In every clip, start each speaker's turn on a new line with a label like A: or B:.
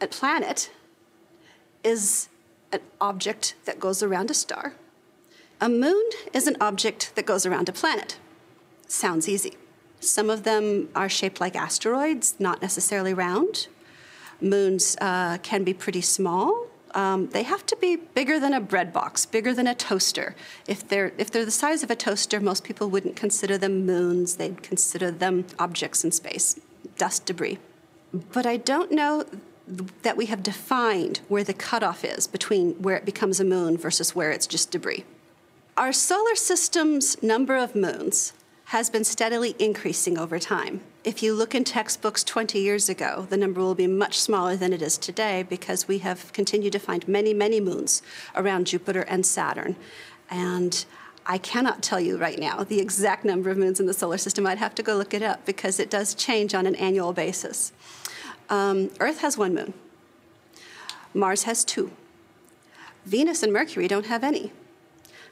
A: A planet is an object that goes around a star. A moon is an object that goes around a planet. Sounds easy. Some of them are shaped like asteroids, not necessarily round. Moons uh, can be pretty small. Um, they have to be bigger than a bread box, bigger than a toaster. If they're, if they're the size of a toaster, most people wouldn't consider them moons. They'd consider them objects in space, dust, debris. But I don't know that we have defined where the cutoff is between where it becomes a moon versus where it's just debris. Our solar system's number of moons has been steadily increasing over time. If you look in textbooks 20 years ago, the number will be much smaller than it is today because we have continued to find many, many moons around Jupiter and Saturn. And I cannot tell you right now the exact number of moons in the solar system. I'd have to go look it up because it does change on an annual basis. Um, Earth has one moon, Mars has two. Venus and Mercury don't have any.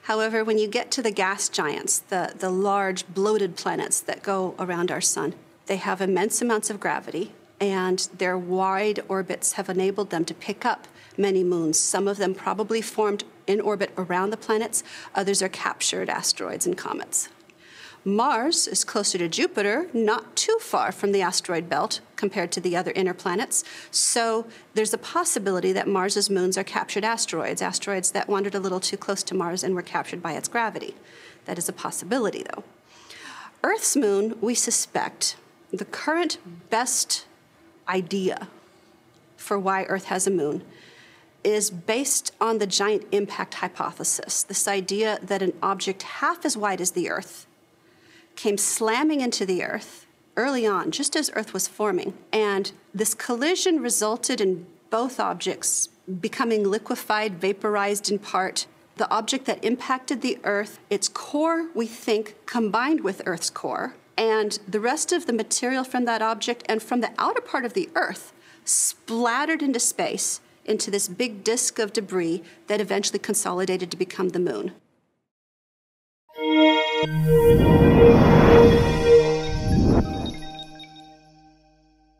A: However, when you get to the gas giants, the, the large bloated planets that go around our sun, they have immense amounts of gravity, and their wide orbits have enabled them to pick up many moons. Some of them probably formed in orbit around the planets, others are captured asteroids and comets. Mars is closer to Jupiter, not too far from the asteroid belt compared to the other inner planets. So there's a possibility that Mars's moons are captured asteroids, asteroids that wandered a little too close to Mars and were captured by its gravity. That is a possibility, though. Earth's moon, we suspect, the current best idea for why Earth has a moon is based on the giant impact hypothesis this idea that an object half as wide as the Earth came slamming into the Earth early on, just as Earth was forming. And this collision resulted in both objects becoming liquefied, vaporized in part. The object that impacted the Earth, its core, we think, combined with Earth's core, and the rest of the material from that object and from the outer part of the Earth splattered into space into this big disk of debris that eventually consolidated to become the moon.